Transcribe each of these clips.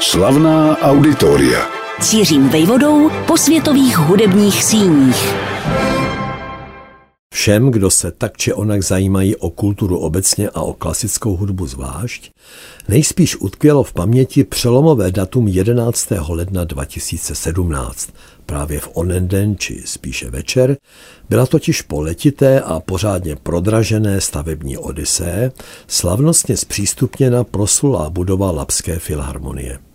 Slavná auditoria. Cířím vejvodou po světových hudebních síních. Všem, kdo se tak či onak zajímají o kulturu obecně a o klasickou hudbu zvlášť, nejspíš utkvělo v paměti přelomové datum 11. ledna 2017. Právě v onen den, či spíše večer, byla totiž po letité a pořádně prodražené stavební odisé slavnostně zpřístupněna proslulá budova Lapské filharmonie.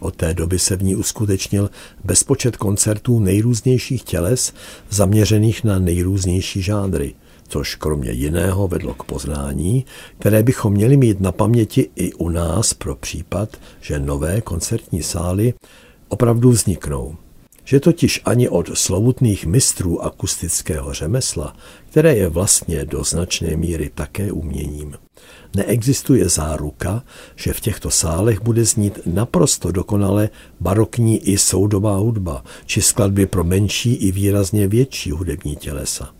Od té doby se v ní uskutečnil bezpočet koncertů nejrůznějších těles zaměřených na nejrůznější žánry, což kromě jiného vedlo k poznání, které bychom měli mít na paměti i u nás pro případ, že nové koncertní sály opravdu vzniknou že totiž ani od slovutných mistrů akustického řemesla, které je vlastně do značné míry také uměním, neexistuje záruka, že v těchto sálech bude znít naprosto dokonale barokní i soudobá hudba, či skladby pro menší i výrazně větší hudební tělesa.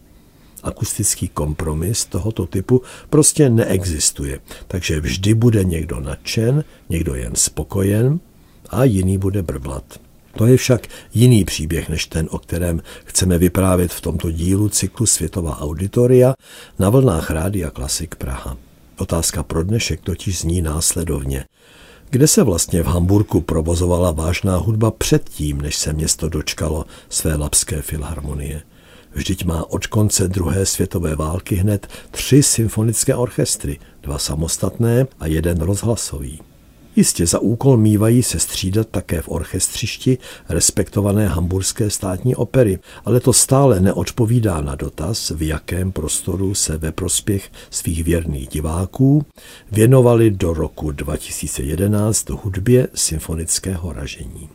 Akustický kompromis tohoto typu prostě neexistuje, takže vždy bude někdo nadšen, někdo jen spokojen a jiný bude brblat. To je však jiný příběh než ten, o kterém chceme vyprávět v tomto dílu cyklu Světová auditoria na vlnách Rádia Klasik Praha. Otázka pro dnešek totiž zní následovně. Kde se vlastně v Hamburku provozovala vážná hudba předtím, než se město dočkalo své lapské filharmonie? Vždyť má od konce druhé světové války hned tři symfonické orchestry, dva samostatné a jeden rozhlasový. Jistě za úkol mývají se střídat také v orchestřišti respektované hamburské státní opery, ale to stále neodpovídá na dotaz, v jakém prostoru se ve prospěch svých věrných diváků věnovali do roku 2011 hudbě symfonického ražení.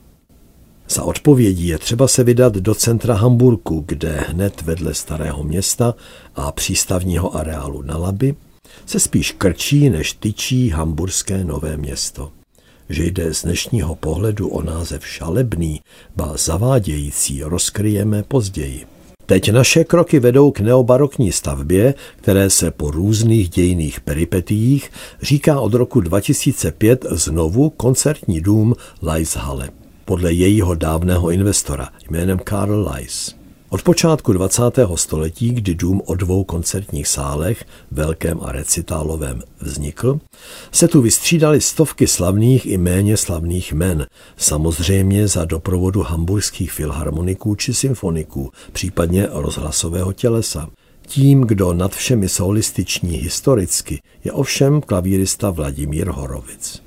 Za odpovědí je třeba se vydat do centra Hamburku, kde hned vedle starého města a přístavního areálu na Laby se spíš krčí než tyčí hamburské nové město. Že jde z dnešního pohledu o název šalebný, ba zavádějící, rozkryjeme později. Teď naše kroky vedou k neobarokní stavbě, které se po různých dějných peripetiích říká od roku 2005 znovu koncertní dům Leishalle, podle jejího dávného investora jménem Karl Leis. Od počátku 20. století, kdy dům o dvou koncertních sálech, velkém a recitálovém, vznikl, se tu vystřídali stovky slavných i méně slavných men, samozřejmě za doprovodu hamburských filharmoniků či symfoniků, případně rozhlasového tělesa. Tím, kdo nad všemi solističní historicky, je ovšem klavírista Vladimír Horovic.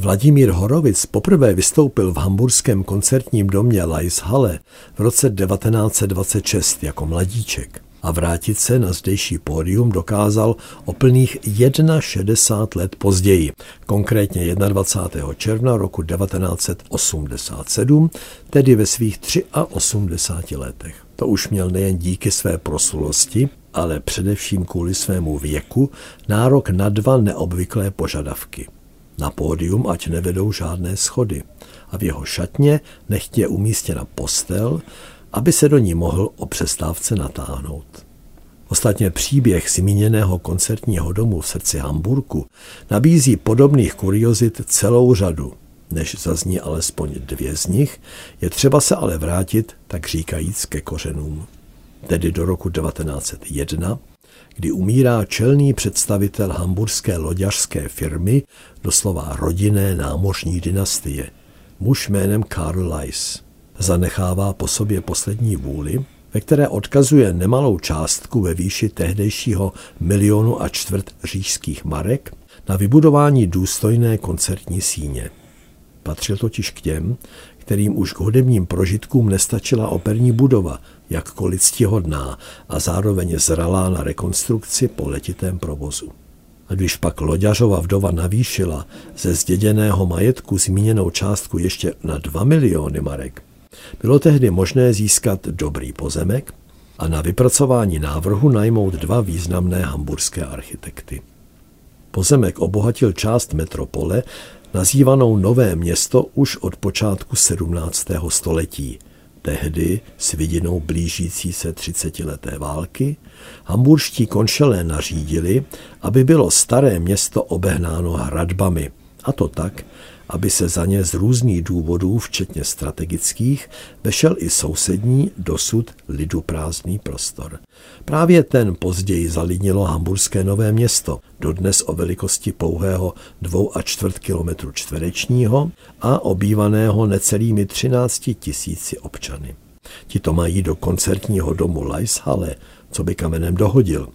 Vladimír Horovic poprvé vystoupil v hamburském koncertním domě Leishalle v roce 1926 jako mladíček a vrátit se na zdejší pódium dokázal o plných 61 let později, konkrétně 21. června roku 1987, tedy ve svých 83 letech. To už měl nejen díky své proslulosti, ale především kvůli svému věku nárok na dva neobvyklé požadavky – na pódium, ať nevedou žádné schody. A v jeho šatně nechtě umístěna postel, aby se do ní mohl o přestávce natáhnout. Ostatně příběh zmíněného koncertního domu v srdci Hamburku nabízí podobných kuriozit celou řadu. Než zazní alespoň dvě z nich, je třeba se ale vrátit, tak říkajíc, ke kořenům. Tedy do roku 1901, kdy umírá čelný představitel hamburské loďařské firmy, doslova rodinné námořní dynastie, muž jménem Karl Leis. Zanechává po sobě poslední vůli, ve které odkazuje nemalou částku ve výši tehdejšího milionu a čtvrt říšských marek na vybudování důstojné koncertní síně. Patřil totiž k těm, kterým už k hudebním prožitkům nestačila operní budova, jakkoliv ctihodná a zároveň zralá na rekonstrukci po letitém provozu. A když pak Loďařova vdova navýšila ze zděděného majetku zmíněnou částku ještě na 2 miliony marek, bylo tehdy možné získat dobrý pozemek a na vypracování návrhu najmout dva významné hamburské architekty. Pozemek obohatil část metropole, nazývanou Nové město už od počátku 17. století, Tehdy, s vidinou blížící se třicetileté války, hamburští konšelé nařídili, aby bylo staré město obehnáno hradbami, a to tak, aby se za ně z různých důvodů, včetně strategických, vešel i sousední, dosud lidu prázdný prostor. Právě ten později zalidnilo hamburské nové město, dodnes o velikosti pouhého dvou a čtvrt kilometru čtverečního a obývaného necelými 13 tisíci občany. Ti to mají do koncertního domu Leishalle, co by kamenem dohodil.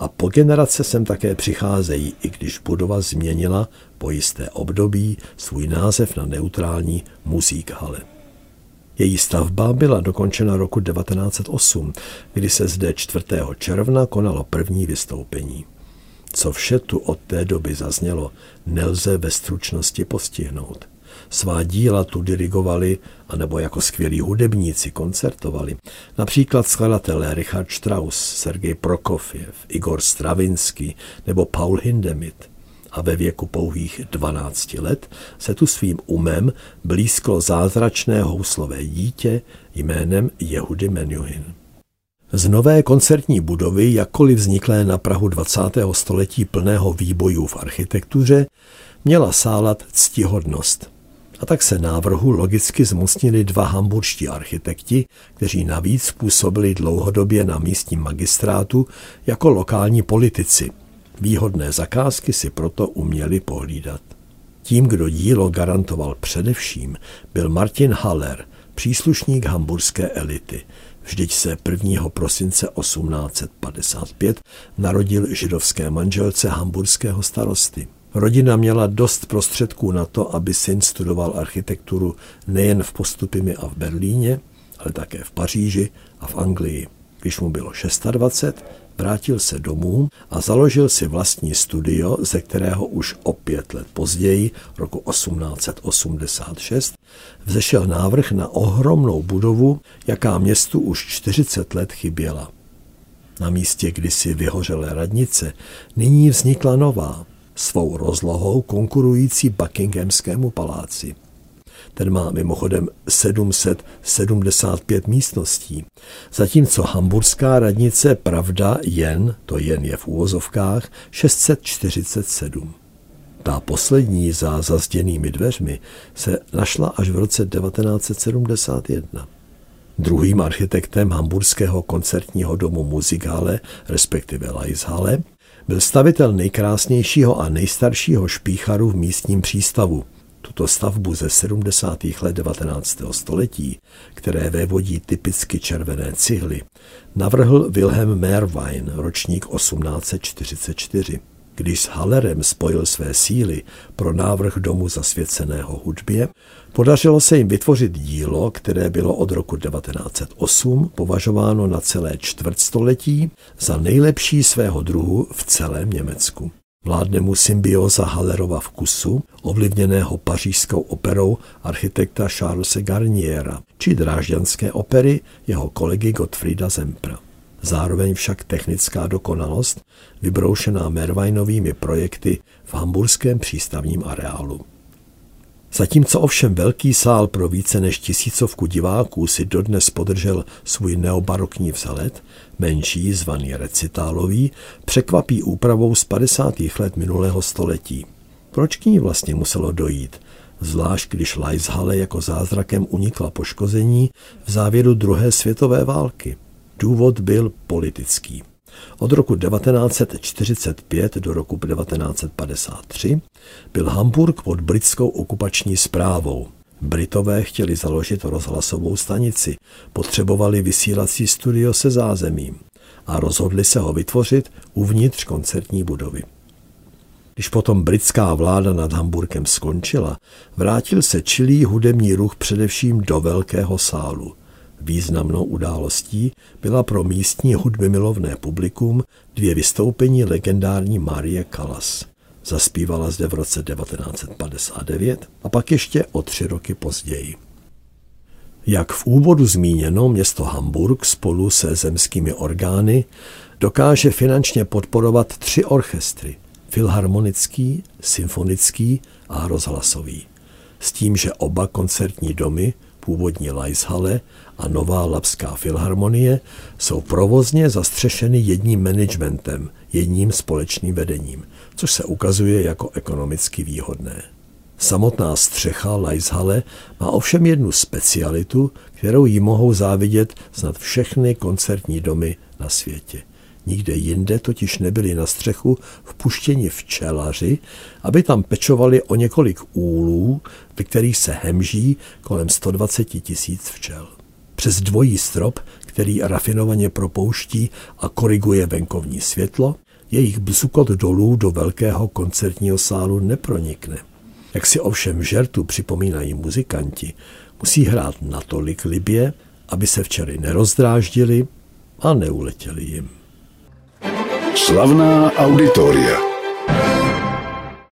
A po generace sem také přicházejí, i když budova změnila po jisté období svůj název na neutrální Musikhalle. Její stavba byla dokončena roku 1908, kdy se zde 4. června konalo první vystoupení. Co vše tu od té doby zaznělo, nelze ve stručnosti postihnout. Svá díla tu dirigovali, anebo jako skvělí hudebníci koncertovali. Například skladatelé Richard Strauss, Sergej Prokofiev, Igor Stravinsky nebo Paul Hindemith. A ve věku pouhých 12 let se tu svým umem blízko zázračné houslové dítě jménem Jehudy Menuhin. Z nové koncertní budovy, jakkoliv vzniklé na Prahu 20. století plného výbojů v architektuře, měla sálat ctihodnost. A tak se návrhu logicky zmocnili dva hamburští architekti, kteří navíc působili dlouhodobě na místním magistrátu jako lokální politici. Výhodné zakázky si proto uměli pohlídat. Tím, kdo dílo garantoval především, byl Martin Haller, příslušník hamburské elity. Vždyť se 1. prosince 1855 narodil židovské manželce hamburského starosty. Rodina měla dost prostředků na to, aby syn studoval architekturu nejen v Postupimi a v Berlíně, ale také v Paříži a v Anglii. Když mu bylo 26, vrátil se domů a založil si vlastní studio, ze kterého už o pět let později, roku 1886, vzešel návrh na ohromnou budovu, jaká městu už 40 let chyběla. Na místě kdysi vyhořelé radnice nyní vznikla nová, svou rozlohou konkurující Buckinghamskému paláci. Ten má mimochodem 775 místností, zatímco hamburská radnice Pravda jen, to jen je v úvozovkách, 647. Ta poslední za zazděnými dveřmi se našla až v roce 1971. Druhým architektem hamburského koncertního domu Musikhalle, respektive Leishalle, byl stavitel nejkrásnějšího a nejstaršího špícharu v místním přístavu. Tuto stavbu ze 70. let 19. století, které vévodí typicky červené cihly, navrhl Wilhelm Meerwein, ročník 1844. Když s Hallerem spojil své síly pro návrh domu zasvěceného hudbě, podařilo se jim vytvořit dílo, které bylo od roku 1908 považováno na celé čtvrtstoletí za nejlepší svého druhu v celém Německu. Vládne mu symbioza Hallerova vkusu, ovlivněného pařížskou operou architekta Charlesa Garniera, či drážďanské opery jeho kolegy Gottfrieda Zempra. Zároveň však technická dokonalost, vybroušená Mervajnovými projekty v hamburském přístavním areálu. Zatímco ovšem velký sál pro více než tisícovku diváků si dodnes podržel svůj neobarokní vzhled, menší, zvaný recitálový, překvapí úpravou z 50. let minulého století. Proč k ní vlastně muselo dojít? Zvlášť když Leishalle jako zázrakem unikla poškození v závěru druhé světové války. Důvod byl politický. Od roku 1945 do roku 1953 byl Hamburg pod britskou okupační zprávou. Britové chtěli založit rozhlasovou stanici, potřebovali vysílací studio se zázemím a rozhodli se ho vytvořit uvnitř koncertní budovy. Když potom britská vláda nad Hamburkem skončila, vrátil se čilý hudební ruch především do velkého sálu. Významnou událostí byla pro místní hudby milovné publikum dvě vystoupení legendární Marie Callas. Zaspívala zde v roce 1959 a pak ještě o tři roky později. Jak v úvodu zmíněno, město Hamburg spolu se zemskými orgány dokáže finančně podporovat tři orchestry – filharmonický, symfonický a rozhlasový. S tím, že oba koncertní domy původní Leishalle a Nová Lapská filharmonie jsou provozně zastřešeny jedním managementem, jedním společným vedením, což se ukazuje jako ekonomicky výhodné. Samotná střecha Leishale má ovšem jednu specialitu, kterou jí mohou závidět snad všechny koncertní domy na světě. Nikde jinde totiž nebyli na střechu vpuštěni včelaři, aby tam pečovali o několik úlů, ve kterých se hemží kolem 120 tisíc včel. Přes dvojí strop, který rafinovaně propouští a koriguje venkovní světlo, jejich bzukot dolů do velkého koncertního sálu nepronikne. Jak si ovšem žertu připomínají muzikanti, musí hrát natolik libě, aby se včely nerozdráždili a neuletěli jim. Slavná auditoria.